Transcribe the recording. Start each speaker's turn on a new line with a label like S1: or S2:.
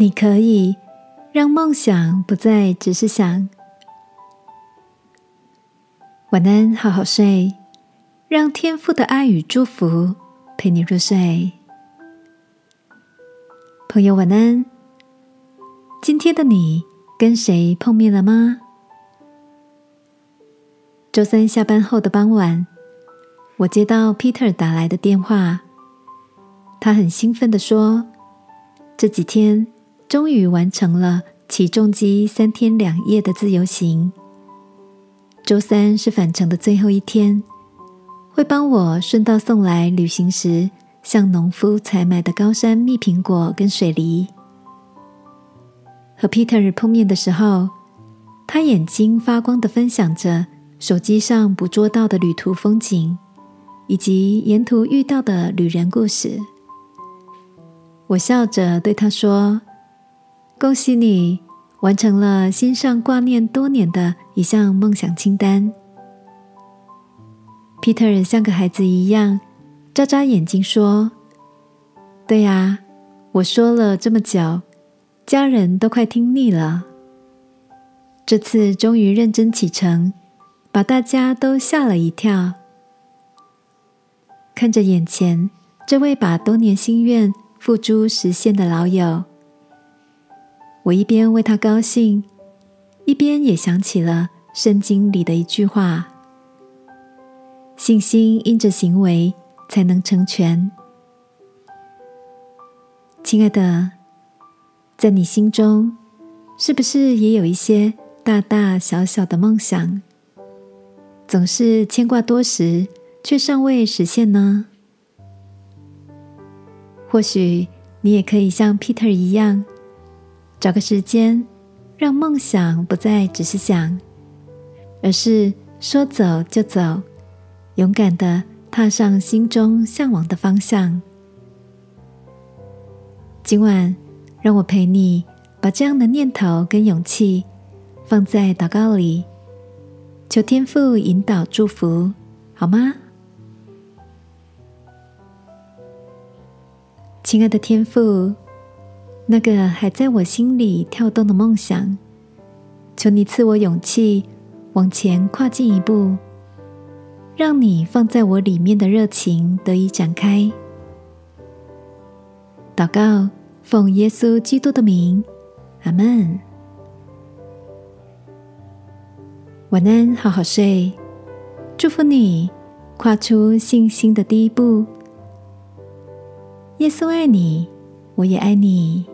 S1: 你可以让梦想不再只是想。晚安，好好睡，让天父的爱与祝福陪你入睡。朋友，晚安。今天的你跟谁碰面了吗？周三下班后的傍晚，我接到 Peter 打来的电话，他很兴奋的说：“这几天终于完成了起重机三天两夜的自由行。周三是返程的最后一天，会帮我顺道送来旅行时向农夫采买的高山蜜苹果跟水梨。”和 Peter 碰面的时候，他眼睛发光的分享着。手机上捕捉到的旅途风景，以及沿途遇到的旅人故事，我笑着对他说：“恭喜你完成了心上挂念多年的一项梦想清单。”Peter 像个孩子一样眨眨眼睛说：“对呀，我说了这么久，家人都快听腻了，这次终于认真启程。”把大家都吓了一跳。看着眼前这位把多年心愿付诸实现的老友，我一边为他高兴，一边也想起了圣经里的一句话：“信心因着行为才能成全。”亲爱的，在你心中，是不是也有一些大大小小的梦想？总是牵挂多时，却尚未实现呢？或许你也可以像 Peter 一样，找个时间，让梦想不再只是想，而是说走就走，勇敢的踏上心中向往的方向。今晚，让我陪你把这样的念头跟勇气放在祷告里。求天父引导祝福，好吗？亲爱的天父，那个还在我心里跳动的梦想，求你赐我勇气往前跨进一步，让你放在我里面的热情得以展开。祷告，奉耶稣基督的名，阿门。晚安，好好睡。祝福你跨出信心的第一步。耶稣爱你，我也爱你。